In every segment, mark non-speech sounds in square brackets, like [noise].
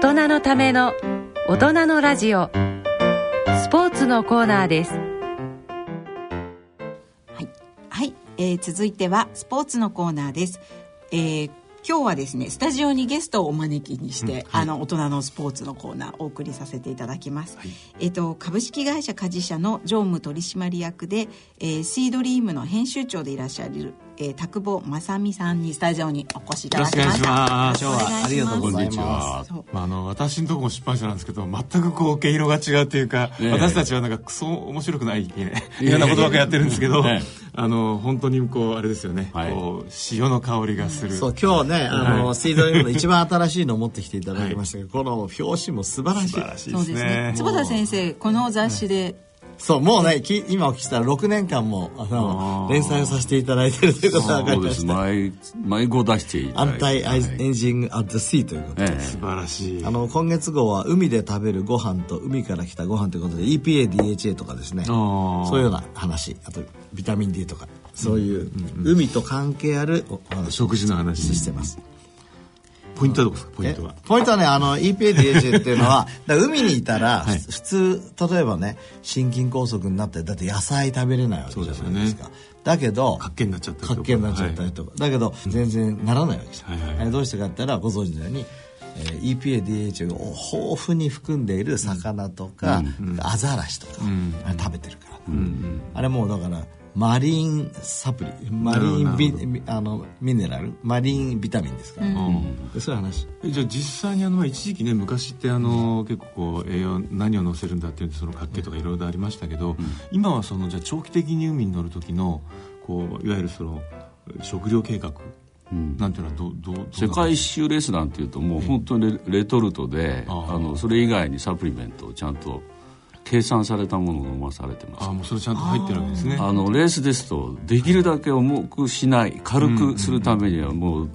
大人のための大人のラジオ。スポーツのコーナーです。はい、はい。えー、続いてはスポーツのコーナーです、えー今日はですねスタジオにゲストをお招きにして、うんはい、あの大人のスポーツのコーナーお送りさせていただきます、はい、えっ、と株式会社梶社の常務取締役で、えー、シードリームの編集長でいらっしゃるえー、田久保正美さんにスタジオにお越しいただきました。今日はありがとうございます。まああの私のとこも出版社なんですけど、全くこう毛色が違うというか、ね、私たちはなんかクソ面白くない、ね、いろんなことばっかやってるんですけど、ね、あの本当にこうあれですよね、はい、こう潮の香りがする。そう今日ねあの、はい、スイードリームの一番新しいのを持ってきていただきましたけど、はい、この表紙も素晴らしい。素晴らしいですね。坪田先生この雑誌で。そうもうねき今お聞きしたら6年間もあの連載をさせていただいてるということが分かりました毎毎号出していただいて。アンタイエンジング・アット・シーということで、ええ、素晴らしい。あの今月号は海で食べるご飯と海から来たご飯ということで EPA/DHA とかですね。そういうような話。あとビタミン D とか。そういう、海と。関係あるお話食事の話。してます、ポイントはどこですか？ポイントは。ポイントはねあの EPA/DHA っていうのは海にいたら、はい、普通例えばね心筋梗塞になったりだって野菜食べれないわけじゃないですか、ね、だけど活気になっちゃったりとか。になっちゃったりとか、はい、だけど全然ならないわけです、はいはい、どうしてかって言ったらご存知のようにえー、EPA/DHA を豊富に含んでいる魚とか、うん、アザラシとか、うん、食べてるから、うん、あれもうだからマリンサプリ。マリンビあのミネラル？マリンビタミンですから、うん、そういう話。じゃあ実際にあの一時期ね昔ってあの、結構こう栄養何を乗せるんだっていうその活気とかいろいろありましたけど、うん、今はそのじゃあ長期的に海に乗る時のこういわゆるその食料計画うん、なんていうのはどど世界一周レースなんていうともう本当にレトルトで、あのそれ以外にサプリメントをちゃんと計算されたものを飲まされてます。あもうそれちゃんと入ってるわけですね。あのレースですとできるだけ重くしない軽くするためにはもう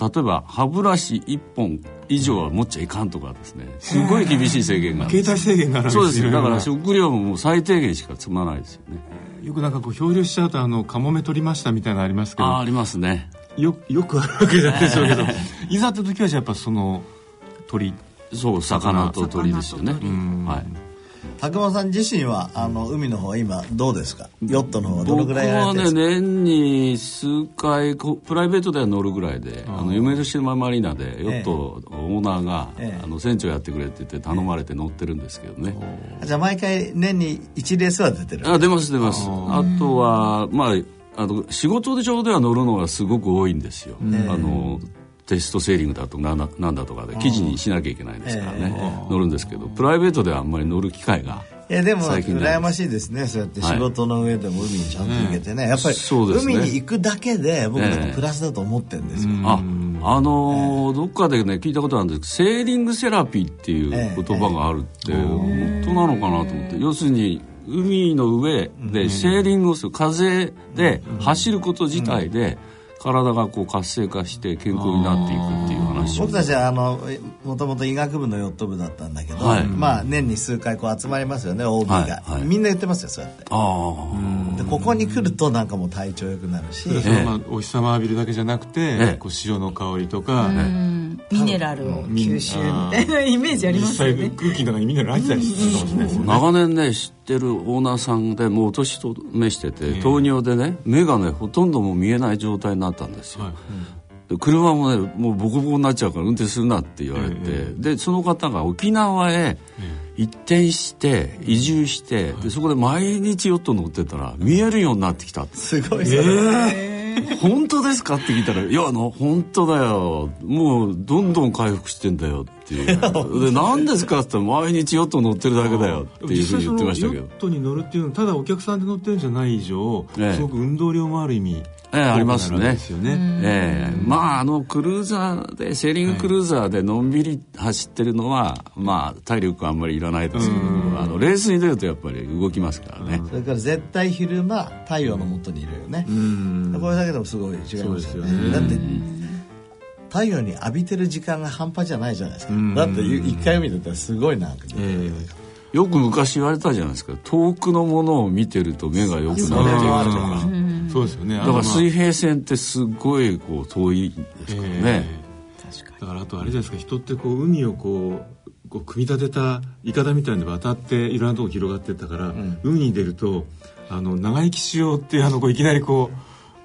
例えば歯ブラシ1本以上は持っちゃいかんとかですね。すごい厳しい制限がある携帯制限があるそうですだから食料ももう最低限しか積まないですよね。よくなんかこう漂流しちゃうとあのカモメ取りましたみたいなのありますけど。あありますね。よよくあるわけじゃないでしょうけど。[laughs] いざって時はじゃやっぱその鳥。そう魚と鳥ですよね。はいたくまさん自身はあの海の方は今どうですか？ヨットの方はどのぐらい僕はね年に数回プライベートでは乗るぐらいであの夢の島マリーナでヨットオーナーが、ええ、あの船長やってくれって言って頼まれて乗ってるんですけどね、え、じゃあ毎回年に1レースは出てるあ出ます出ます。あとはまああの仕事で上では乗るのがすごく多いんですよ、あのテストセーリングだとかなんだとかで記事にしなきゃいけないですからね、乗るんですけどプライベートではあんまり乗る機会がいやでも羨ましいですね。そうやって仕事の上でも海にちゃんと行けてね、はい、やっぱり海に行くだけで僕なんかプラスだと思ってるんですよ、ああのー、どっかでね聞いたことあるんですけどセーリングセラピーっていう言葉があるって、本当なのかなと思って。要するに海の上でセーリングをする風で走ること自体で、体がこう活性化して健康になっていくっていう。僕たちはあのもともと医学部のヨット部だったんだけど、はい、まあ年に数回こう集まりますよね OB が、はいはい、みんな言ってますよそうやって。でここに来るとなんかもう体調良くなるし、ええ。まあ、お日様浴びるだけじゃなくて、え、こう塩の香りとか、ミネラルを吸収みたいなイメージありますよね。空気の中にミネラル入ってたりするかもしれないですね。長年ね知ってるオーナーさんでもうお年と召してて、糖尿でね目がねほとんども見えない状態になったんですよ、はい。うん、車もねもうボコボコになっちゃうから運転するなって言われて、えー、でその方が沖縄へ一転して移住して、でそこで毎日ヨット乗ってたら見えるようになってきた。すごい。それ、えー。本当ですかって聞いたら「いやあの本当だよ。もうどんどん回復してんだよ」っていう。で何ですかって言ったら毎日ヨット乗ってるだけだよっていうふうに言ってましたけど。ヨットに乗るっていうのはただお客さんで乗ってるんじゃない以上、ええ、すごく運動量もある意味ええ、ありますね。ですよね。ええ、まああのクルーザーでセーリングクルーザーでのんびり走ってるのは、まあ体力あんまりいらないですけど、あのレースに出るとやっぱり動きますからね。それから絶対昼間太陽の下にいるよね。これだけでもすごい違いますよね。だって太陽に浴びてる時間が半端じゃないじゃないですか。だって一回見てたらすごいな。えーよく昔言われたじゃないですか遠くのものを見てると目が良くなってるとかそうですよね。だから水平線ってすごいこう遠いですからね、だからあとあれじゃないですか。人ってこう海をこうこう組み立てたいかだみたいに渡っていろんなとこ広がってったから、うん、海に出るとあの長生きしようってあのこういきなりこ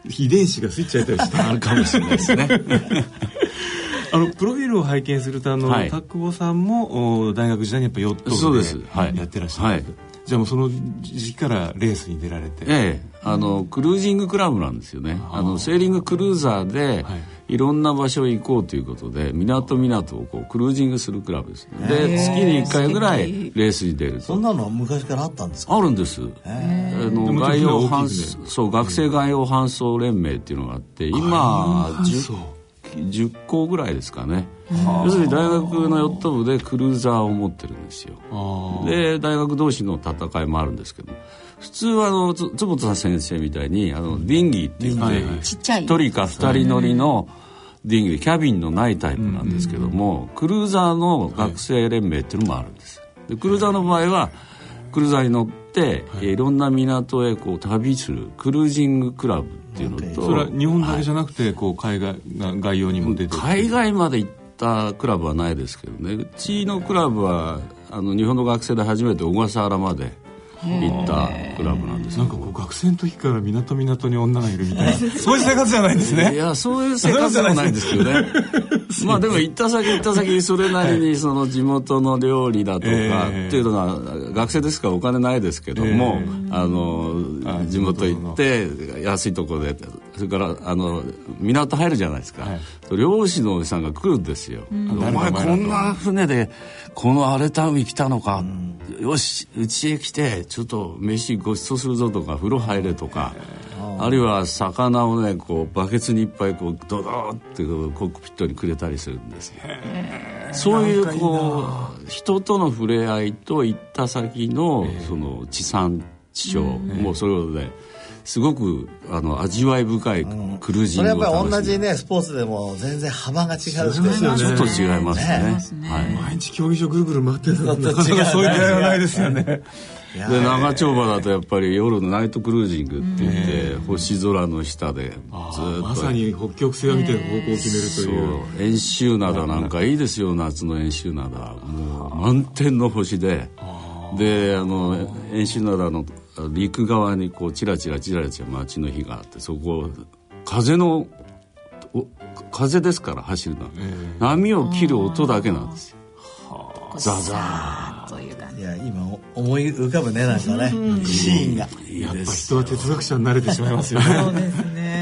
う遺伝子がスイッチ入ったりして。あるかもしれないですね。[laughs] あのプロフィールを拝見するとあの、はい、田久保さんも大学時代にやっぱヨットでやってらっしゃる、はい、じゃあもうその時期からレースに出られて。ええ。あのクルージングクラブなんですよね。あのセーリングクルーザーで、はい。いろんな場所行こうということで港港をこうクルージングするクラブですね。で月に1回ぐらいレースに出るそんなのは昔からあったんですか？あるんです。あの外洋搬そう学生外洋搬送連盟っていうのがあって今 10, 10校ぐらいですかね。要するに大学のヨット部でクルーザーを持ってるんですよ。で大学同士の戦いもあるんですけど普通はあの坪田先生みたいにあのディンギーって言って、1人か2人乗りの、ディングキャビンのないタイプなんですけども、クルーザーの学生連盟っていうのもあるんです。でクルーザーの場合はクルーザーに乗って、はい、いろんな港へこう旅するクルージングクラブっていうのとそれは日本だけじゃなくて、はい、こう海外外洋にも出て海外まで行ったクラブはないですけどね。うちのクラブはあの日本の学生で初めて小笠原まで行ったクラブなんですなんかこう学生の時から港港に女がいるみたいな。[laughs] そう。いう生活じゃないんですね。いやそういう生活じゃないんですけどね。まあでも行った先行った先それなりにその地元の料理だとかっていうのが学生ですからお金ないですけども、あの地元行って安いところでそれからあの港入るじゃないですか、漁師のおじさんが来るんですよ、お前こんな船でこの荒れた海来たのか、よしうちへ来てちょっと飯ごちそうするぞとか風呂入れとか。あるいは魚をねこうバケツにいっぱいこうドドーってコックピットにくれたりするんですよ。そういうこう人との触れ合いと行った先のその地産地消。もうそれをねすごくあの味わい深いクルージングを、うん、それやっぱり同じねスポーツでも全然幅が違うし、ね、ちょっと違いますね、ね、はい、毎日競技場ぐるぐる回ってるのとなかなかそういう出会いはないですよねで長丁場だとやっぱり夜のナイトクルージングって言って、星空の下でずっと。まさに北極星を見て方向を決めるという。遠州灘なんかいいですよ。夏の遠州灘。もう満天の星で。であの遠州灘の陸側にこうチラチラチラチラ街の日があってそこ風の風ですから走るのは、えー、波を切る音だけなんですよ。ザザーという感じいや今思い浮かぶねなんかね、シーンが。やっぱ人は哲学者に慣れてしまいますよね。そうですね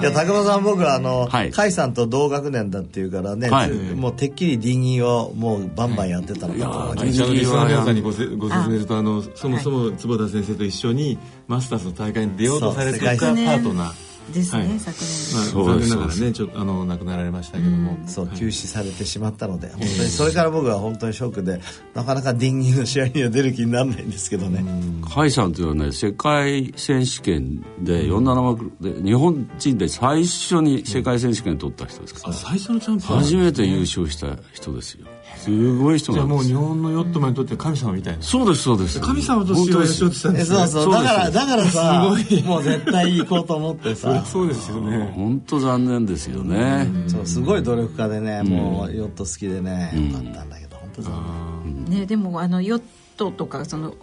い。や高間さん僕はあの、はい、甲斐さんと同学年だっていうからね、はい、もうてっきりディギーをもうバンバンやってたのかと思いました、はい、リスナー皆さんにごご説明するとあのそもそも坪田先生と一緒にマスターズの大会に出ようとされてたパートナーですね、はい、昨年、まあ、残念ながらねちょっとあの亡くなられましたけども、うん、そう休止されてしまったので、本当にそれから僕は本当にショックでなかなかディンギーの試合には出る気にならないんですけどね甲斐さんというのはね世界選手権で47枠で日本人で最初に世界選手権取った人ですから、最初のチャンピオン初めて優勝した人ですよすごい人じゃあもう日本のヨットマンにとって神様みたいな。そうですそうです。神様としてはしようとしたんですね。そうそう。だからだからさもう絶対行こうと思ってさ。[laughs] そうですよね。本当残念ですよね。そうすごい努力家でねもうヨット好きでねよかったんだけど本当残念ねでもあのヨットとかその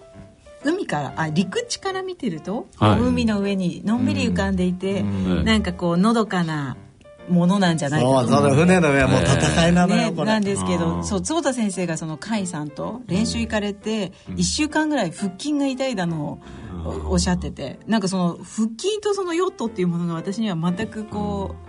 海からあ陸地から見てると、はい、海の上にのんびり浮かんでいて、うん、なんかこうのどかなものなんじゃないかと。そうその船の上はもう戦いなのよ、ね、なんですけどそう坪田先生がその甲斐さんと練習行かれて、うん、1週間ぐらい腹筋が痛いだのをおっしゃっててなんかその腹筋とそのヨットっていうものが私には全くこう。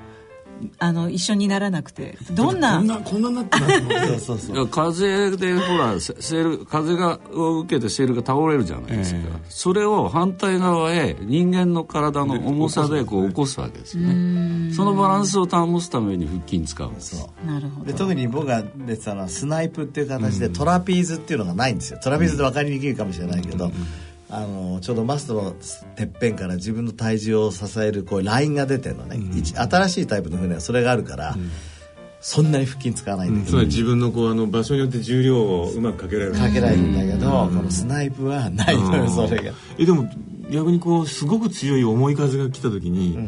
あの一緒にならなくて [laughs] どんな？こんなこんななって [laughs] そうそうそう。風でほらセール風がを受けてセールが倒れるじゃないですか、えー、それを反対側へ人間の体の重さでこう起こすわけですよね。そのバランスを保つために腹筋使うんですなるほど。で特に僕が出てたのはスナイプっていう形でトラピーズっていうのがないんですよ。トラピーズって分かりにくいかもしれないけど、うんあのちょうどマストのてっぺんから自分の体重を支えるこうラインが出てるのね、うん、新しいタイプの船はそれがあるから、うん、そんなに腹筋使わないんだけど、うん、自分のこうあの場所によって重量をうまくかけられる。かけられるんだけど、このスナイプはないのよそれが。えでも逆にこうすごく強い重い風が来た時に、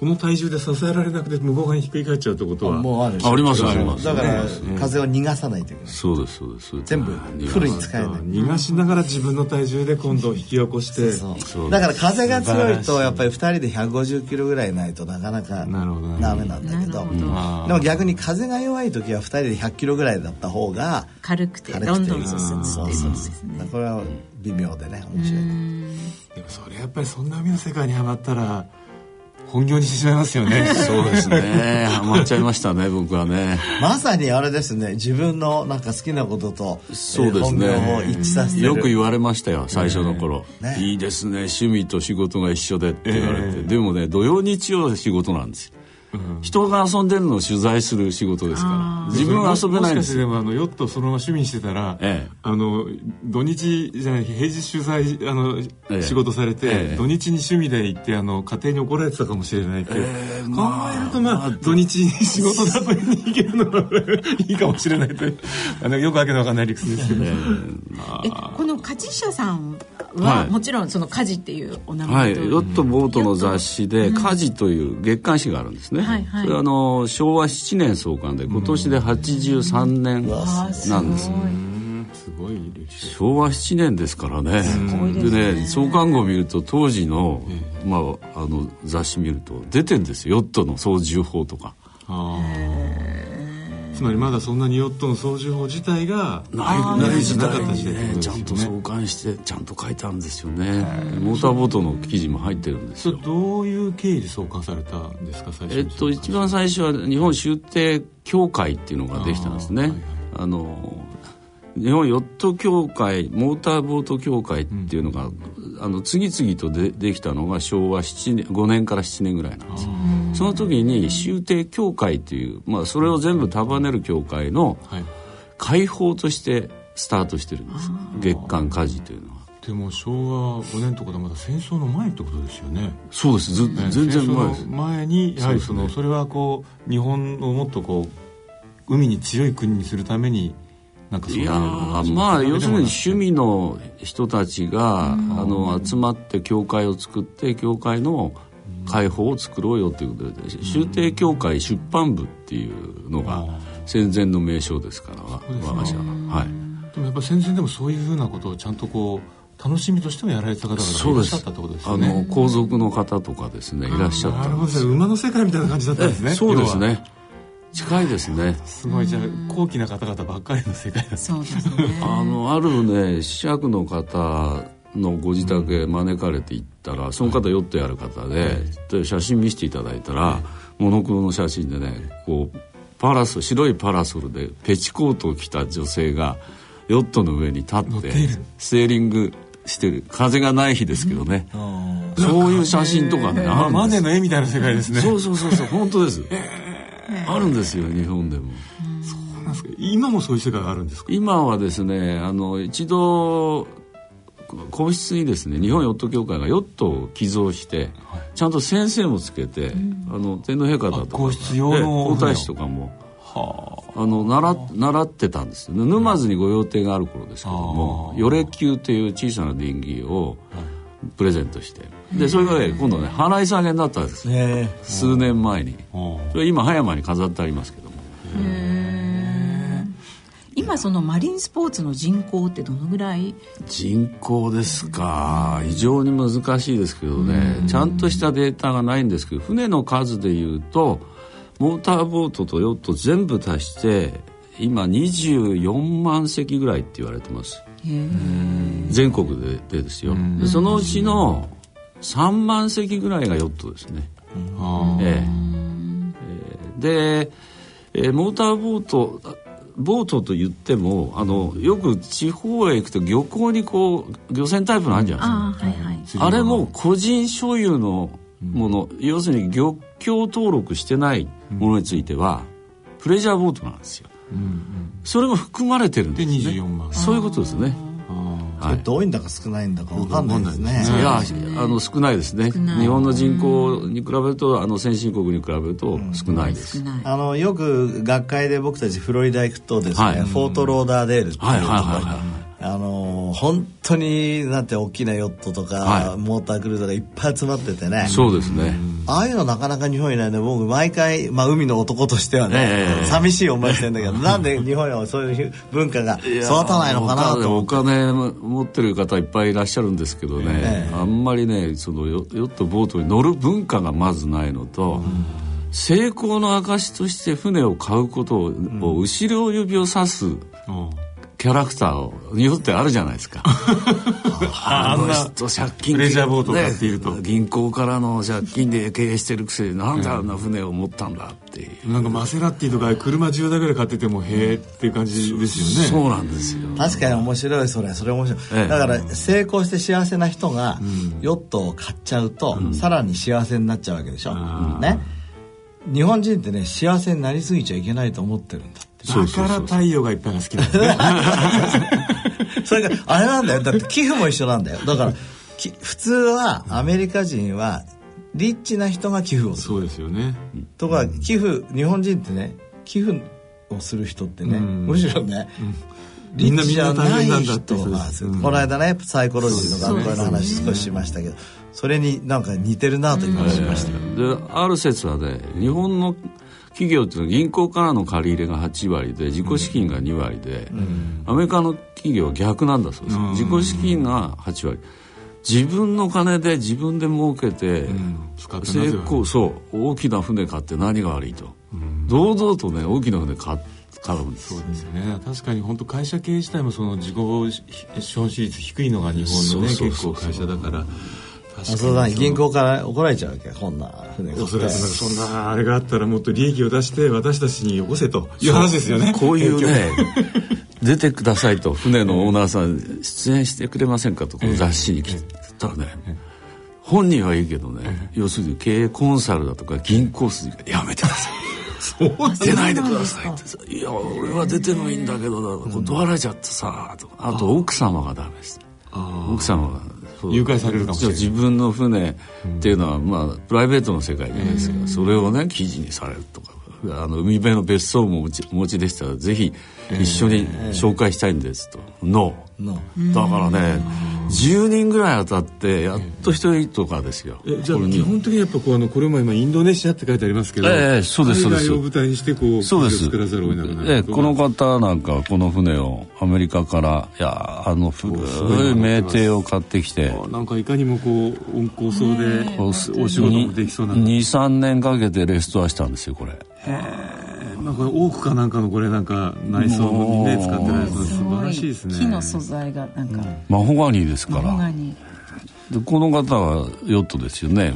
この体重で支えられなくて向こう側にひっくり返っちゃうってことはもうあるありますありますだから風を逃がさないといけない。そうですそうです。全部フルに使えない。逃がしながら自分の体重で今度引き起こしてそうだから風が強いとやっぱり2人で150キロぐらいないとなかなかダメなんだけど。でも逆に風が弱い時は2人で100キロぐらいだった方が軽くてどんどん進むっていうですね。これは微妙でね面白い。でもそれやっぱりそんな海の世界にはまったら本業にしてしまいますよね。[laughs] そうですね。ハマっちゃいましたね僕はね。まさにあれですね。自分のなんか好きなこととそうですね、えー、一致させてよく言われましたよ最初の頃、ね、いいですね趣味と仕事が一緒でって言われて、えー、でもね土曜日曜仕事なんですよ人が遊んでるのを取材する仕事ですから。自分は遊べないんですでもあのヨットそのまま趣味にしてたら、ええ、あの土日じゃない平日取材あの、ええ、仕事されて、え、土日に趣味で行ってあの家庭に怒られてたかもしれないって、えー、考えるとまあ土日に仕事だと行けるのはいいかもしれないと [laughs] あのよくわけのわかんない理屈ですけど、えこの家事者さんは、はい、もちろんその家事っていうお名前はい。ヨットボートの雑誌で「家事」という月刊誌があるんですね、はいはい、それあの昭和7年創刊で今年で83年なんです、すごい。昭和7年ですからね。でね。創刊号を見ると当時の,、まあ、あの雑誌見ると出てんですよ。ヨットの操縦法とか。つまりまだそんなにヨットの操縦法自体がないない時代にね。ちゃんと創刊してちゃんと書いてあるんですよね。モーターボートの記事も入ってるんですよ。どういう経緯で創刊されたんですか最初えっと一番最初は日本修艇協会っていうのができたんですね。あの日本ヨット協会モーターボート協会っていうのが、うん、あの次々とでできたのが昭和7年5年から7年ぐらいなんですその時に修艇協会っていう、まあ、それを全部束ねる協会の解放としてスタートしてるんです、月刊家事というのは。でも昭和5年とかでまだ戦争の前ってことですよね。そうです。ず、ね、全然前です。前にやはりそのそ、ね,、それはこう日本をもっとこう海に強い国にするためになんかいやまあ要するに趣味の人たちが、あの集まって教会を作って教会の解放を作ろうよっていうことで修訂協会出版部っていうのが戦前の名称ですから我が社は。はい、でもやっぱ戦前でもそういうふうなことをちゃんとこう楽しみとしてもやられた方がいらっしゃったってことですよね。あの皇族の方とかですねいらっしゃったんです馬の世界みたいな感じだったんですね。そうですね。近いですね。すごい。じゃあ高貴な方々ばっかりの世界だそうですね。あのあるね子爵の方のご自宅へ招かれて行ったら、その方ヨットやる方でで写真見せていただいたら、モノクロの写真でねこうパラソ白いパラソルでペチコートを着た女性がヨットの上に立ってステーリングしてる。風がない日ですけどね、うん、そういう写真とかね、マネの絵みたいな世界ですね。そうそうそうそう本当です、えー。あるんですよ日本でも。今もそういう世界があるんですか？今はですねあの一度皇室にですね日本ヨット協会がヨットを寄贈して、はい、ちゃんと先生もつけて、うん、あの天皇陛下だとか皇室用の皇太子とかも。はあ、あの習習ってたんですよ沼津にご用邸がある頃ですけども与レ級という小さなディンギーをプレゼントして、でそれがね今度ね払い下げになったんです数年前に。それ今葉山に飾ってありますけども今そのマリンスポーツの人口ってどのぐらい？人口ですか。非常に難しいですけどね。ちゃんとしたデータがないんですけど船の数でいうとモーターボートとヨット全部足して今24万隻ぐらいって言われてます。全国ででですよ。そのうちの3万隻ぐらいがヨットですね。ええ、で、えー、モーターボートボートと言ってもあのよく地方へ行くと漁港にこう漁船タイプのあるじゃないですか。あ,、れも個人所有のもの、うん、要するに漁協登録してないものについては、プレジャーボートなんですよ、うんうん、それも含まれてるんですね。で24万。そういうことですねはい、多いんだか少ないんだか分かんないですね。いやあの少ないですね。日本の人口に比べるとあの先進国に比べると少ないです。あのよく学会で僕たちフロリダ行くとですね、フォートローダーデールっていうところにあの本当になんて大きなヨットとか、はい、モータークルーズがいっぱい集まっててね。そうですね。ああいうのなかなか日本にない。んで僕毎回、まあ、海の男としてはね、えー、寂しい思いしてるんだけど [laughs] なんで日本はそういう文化が育たないのかなと。お金持ってる方いっぱいいらっしゃるんですけどね、えー、あんまりねそのヨットボートに乗る文化がまずないのと、成功の証として船を買うことを、後ろ指を指す、キャラクターによってあるじゃないですか。[laughs] あんな借金プレジャーボート買っていると、ね、銀行からの借金で経営してるくせになんであんな船を持ったんだっていう、なんかマセラティとか車10台ぐらい買っててもへえっていう感じですよね。そうなんですよ。確かに面白いそれそれ面白い、ええ、だから成功して幸せな人がヨットを買っちゃうと、うん、さらに幸せになっちゃうわけでしょ、うん、ね。日本人ってね幸せになりすぎちゃいけないと思ってるんだだから太陽がいっぱいが好きなんですねそれがあれなんだよ。だって寄付も一緒なんだよ。だから普通はアメリカ人はリッチな人が寄付をする。そうですよね。とか寄付日本人ってね寄付をする人ってね、むしろね、みんなみんな大変なんだってこの間ねサイコロジーの学校の話少ししましたけどそれになんか似てるなと今しました。である説はね日本の企業っていうのは銀行からの借り入れが8割で自己資金が2割で、うん、アメリカの企業は逆なんだそうです、うん、自己資金が8割。自分の金で自分で儲けて、うん、成功そう。大きな船買って何が悪いと、堂々とね大きな船買買うんです。そうですよね。確かに本当会社経営自体もその自己資本比率低いのが日本のね結構会社だから。そうだ銀行から怒られちゃうわけこんな船がおそらくそんなあれがあったらもっと利益を出して私たちによこせという話ですよね。こういうね出てくださいと船のオーナーさん出演してくれませんかとこの雑誌に来たらね。本人はいいけどね要するに経営コンサルだとか銀行筋がやめてください。そう出ないでくださいっていや俺は出てもいいんだけど断られちゃってさとあと奥様がダメです。奥様が誘拐されるかもしれない。自分の船っていうのは、まあプライベートの世界じゃないですか、それをね記事にされるとかあの海辺の別荘もお持ちお持ちでしたらぜひ一緒に紹介したいんですと、ノーだからね10人ぐらい当たってやっと一人とかですよ、えじゃあ基本的にやっぱこうあのこれも今インドネシアって書いてありますけど、ええそうですそうです。舞台にしてこうそうです。作らざるを得なくなる、ええ、この方なんかこの船をアメリカからいやあの古い名艇を買ってきて。なんかいかにもこう温厚そうでお仕事もできそうな23年かけてレストアしたんですよこれまあ、これオークかなんかのこれなんか内装にね使ってるやつ素晴らしいですね。木の素材がなんか、マホガニーですから。でこの方はヨットですよね。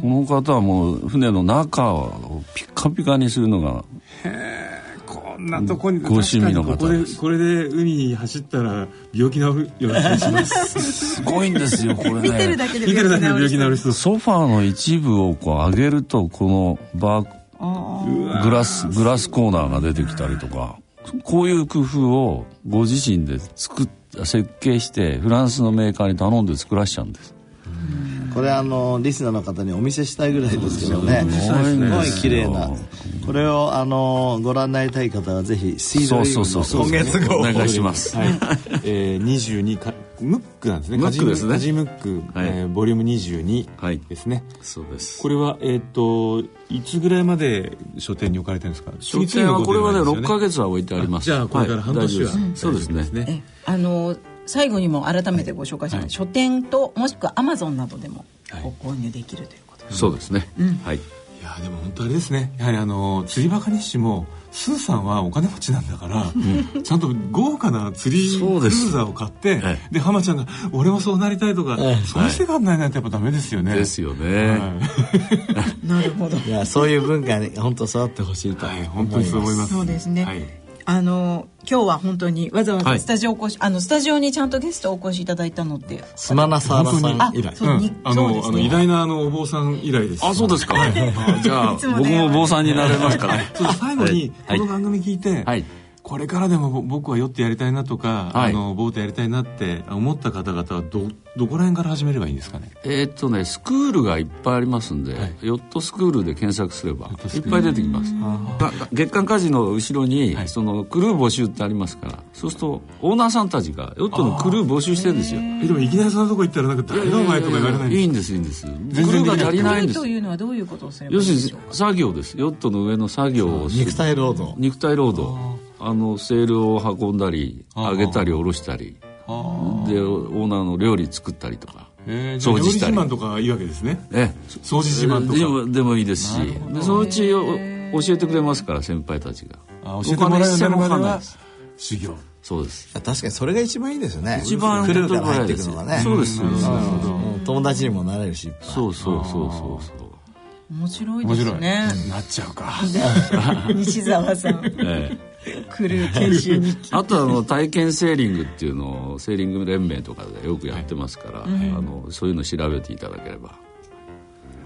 この方はもう船の中をピッカピカにするのがへえこんなとこにご趣味の方これこれで海に走ったら病気治るような気がします。すごいんですよこれね。[laughs] 見てるだけで病気治る。人。ソファーの一部をこう上げるとこのバーグラスグラスコーナーが出てきたりとか。こういう工夫をご自身で作設計してフランスのメーカーに頼んで作らしちゃうんです。これあのリスナーの方にお見せしたいぐらいですけどね。すごい綺麗な。これをあのご覧になりたい方はぜひシードリー今月号。お願いします、はい。えー、22かムックなんですね。ムックですね。カジムック、はい。えー、ボリューム22ですね、はい、そうです。これはえっ、ー、といつぐらいまで書店に置かれてるんですか？書店はこれはね6か月は置いてあります。じゃあこれから半年は、はい、そうですね。あの最後にも改めてご紹介します、はい、書店ともしくはアマゾンなどでもご購入できるということで。す、そうですね、うん、はい。いやでも本当あれですね。やはりあの釣りバカ日誌もスーさんはお金持ちなんだから、うん、ちゃんと豪華な釣りクルーザーを買ってで,、で浜ちゃんが「俺もそうなりたい」とか、はい、そうしてかんないなんてやっぱダメですよね。ですよね。はい、[laughs] [laughs] なるほど。いやそういう文化に本当育ってほしいと、はい、本当にそう思います。そうですね。はいあの今日は本当にわざわざスタジオお越し、はい、あのスタジオにちゃんとゲストお越しいただいたのってスマナサーラさん以来、うん、あの、ね、あの偉大なあのお坊さん以来です。あそうですか、はい、じゃあ [laughs] 僕も坊さんになれますから、ね、最後にこの番組聞いて、はいこれからでも僕は酔ってやりたいなとか、はい、あのボートやりたいなって思った方々はどどこら辺から始めればいいんですかね？えー、っとねスクールがいっぱいありますんで、はい、ヨットスクールで検索すればいっぱい出てきます。月刊家事の後ろに、はい、そのクルー募集ってありますからそうするとオーナーさんたちがヨットのクルー募集してるんですよ。えでもいきなりそんなとこ行ったらなんか前とか言われないいいんですいいんです。クルーが足りないんです。というのはどういうことをすればいいでしょうか？要するに作業です。ヨットの上の作業を肉体労働。肉体労働あのセールを運んだり上げたり下ろしたり。でオーナーの料理作ったりとか。えー、掃除したり。料理自慢とかいいわけですね。え掃除自慢とか。でもでもいいですし。でそのうち教えてくれますから先輩たちが。あ教えてもらえるようになるまでは修行。そうです。確かにそれが一番いいですよね。一番クルーから入っていくのがね。そうです友達にもなれるし。そうそうそうそうそう。面白いですね。なっちゃうか。[laughs] 西澤さん、ええクルー研修日記。あとあの体験セーリングっていうのをセーリング連盟とかでよくやってますから、はい、あのそういうの調べていただければ。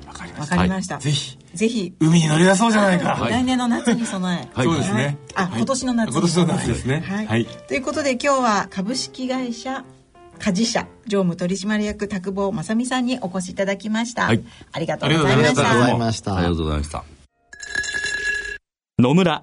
わかりました。かりました、はい、ぜひ。ぜひ。海に乗り出そうじゃないか、はい、来年の夏に備え、はい、そうですね。あ今年の夏今年の夏ですね。はい、ということで今日は株式会社家事社常務取締役拓保正美さんにお越しいただきました、はい、ありがとうございました。ありがとうございました。ありがとうございました。野村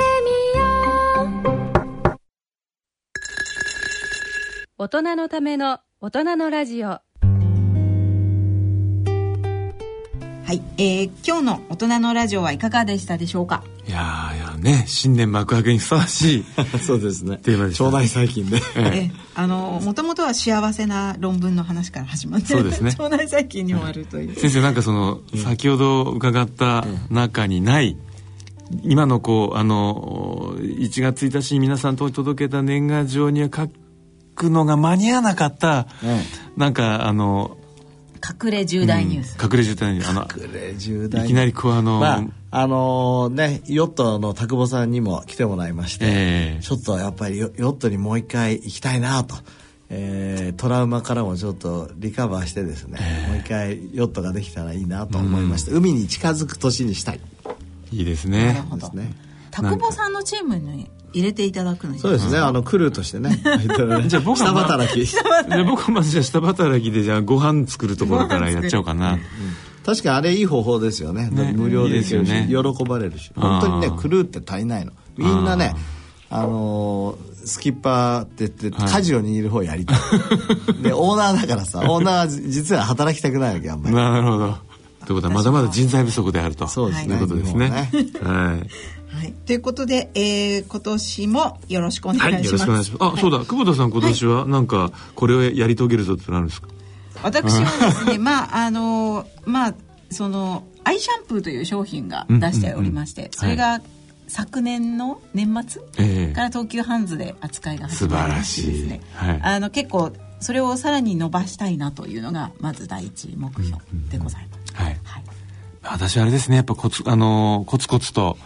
大人のための大人のラジオ。はい、えー、今日の大人のラジオはいかがでしたでしょうか？いやいやね新年幕開けにふさわしい [laughs] そうですね。テーマで腸内細菌で、ええ、あのもともとは幸せな論文の話から始まってそうですね。腸内細菌に終わるという、先生なんかその、うん、先ほど伺った中にない、今のこうあの1月1日に皆さんと届けた年賀状には書くのが間に合わなかった、うん、なんかあの隠れ重大ニュース、うん、隠れ重大ニュース。あの隠れ重大。いきなりこうあの、まあ、あのー、ねヨットの田久保さんにも来てもらいまして、えー、ちょっとやっぱりヨットにもう一回行きたいなと。えー、トラウマからもちょっとリカバーしてですね、えー、もう一回ヨットができたらいいなと思いまして、うん、海に近づく年にしたい。いいですね。なるほど。田久保さんのチームに入れていただくのそうですね。あのクルーとしてね。[laughs] じゃあ僕は、ま、下働き。じゃあ僕はまずじゃあ下働きでじゃあご飯作るところからやっちゃおうかな、うん、確かにあれいい方法ですよね、ね、無料でいけるし、ね、喜ばれるし。本当にねクルーって足りないの。みんなねあのー、スキッパーって言って、舵を握る方やりたい。[laughs] で、オーナーだからさ、オーナー [laughs] 実は働きたくないわけ、あんまり。なるほど。ということは、まだまだ人材不足であると。そうですね。いうことですね。ね。はい。はい、ということで、えー、今年もよろしくお願いします。はい、よろしくお願いします。あ、はい、そうだ、久保田さん今年はなんかこれをやり遂げるぞってなるんですか？私はですね、[laughs] まああのまあそのアイシャンプーという商品が出しておりまして、うんうんうん、それが、はい。昨年の年末から東急ハンズで扱いが始まりましてですね、はい、あの結構それをさらに伸ばしたいなというのがまず第一目標でございます。はい、はい、私あれですね。やっぱコツあのコツコツと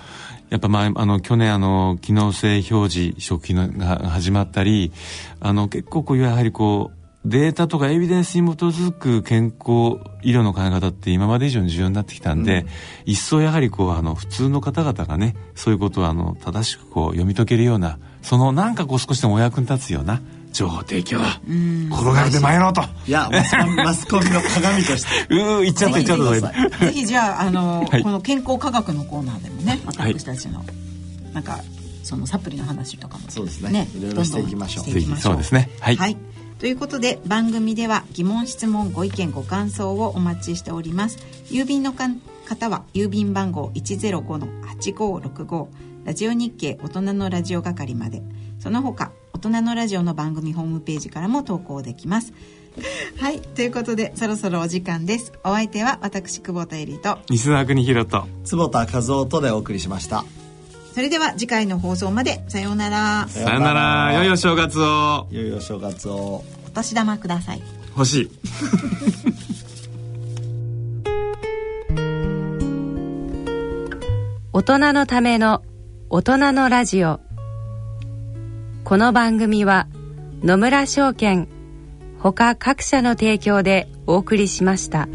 やっぱ前、あの、去年あの、機能性表示食品が始まったり、あの、結構こういうやはりこう、データとかエビデンスに基づく健康医療の考え方って今まで以上に重要になってきたんで、うん、一層やはりこうあの普通の方々がねそういうことをあの正しくこう読み解けるようなそのなんかこう少しでもお役に立つような情報提供転がるで参ろうと。いやマスコミの鏡として。[laughs] うー言っちゃった言っちゃったぜひじゃああの、はい、この健康科学のコーナーでもね私たちの、はい、なんかそのサプリの話とかもそうですね。ねいろいろしていきましょう。そうですね。はい、はい。ということで番組では疑問質問ご意見ご感想をお待ちしております。郵便の方は郵便番号105-8565ラジオ日経大人のラジオ係まで。その他大人のラジオの番組ホームページからも投稿できます。はいということでそろそろお時間です。お相手は私久保田恵里と。西澤邦弘と坪田和夫とでお送りしました。それでは次回の放送まで。さようなら。さようなら。良いお正月を。良いお正月を。お年玉ください。欲しい。[laughs] 大人のための大人のラジオこの番組は野村証券ほか各社の提供でお送りしました。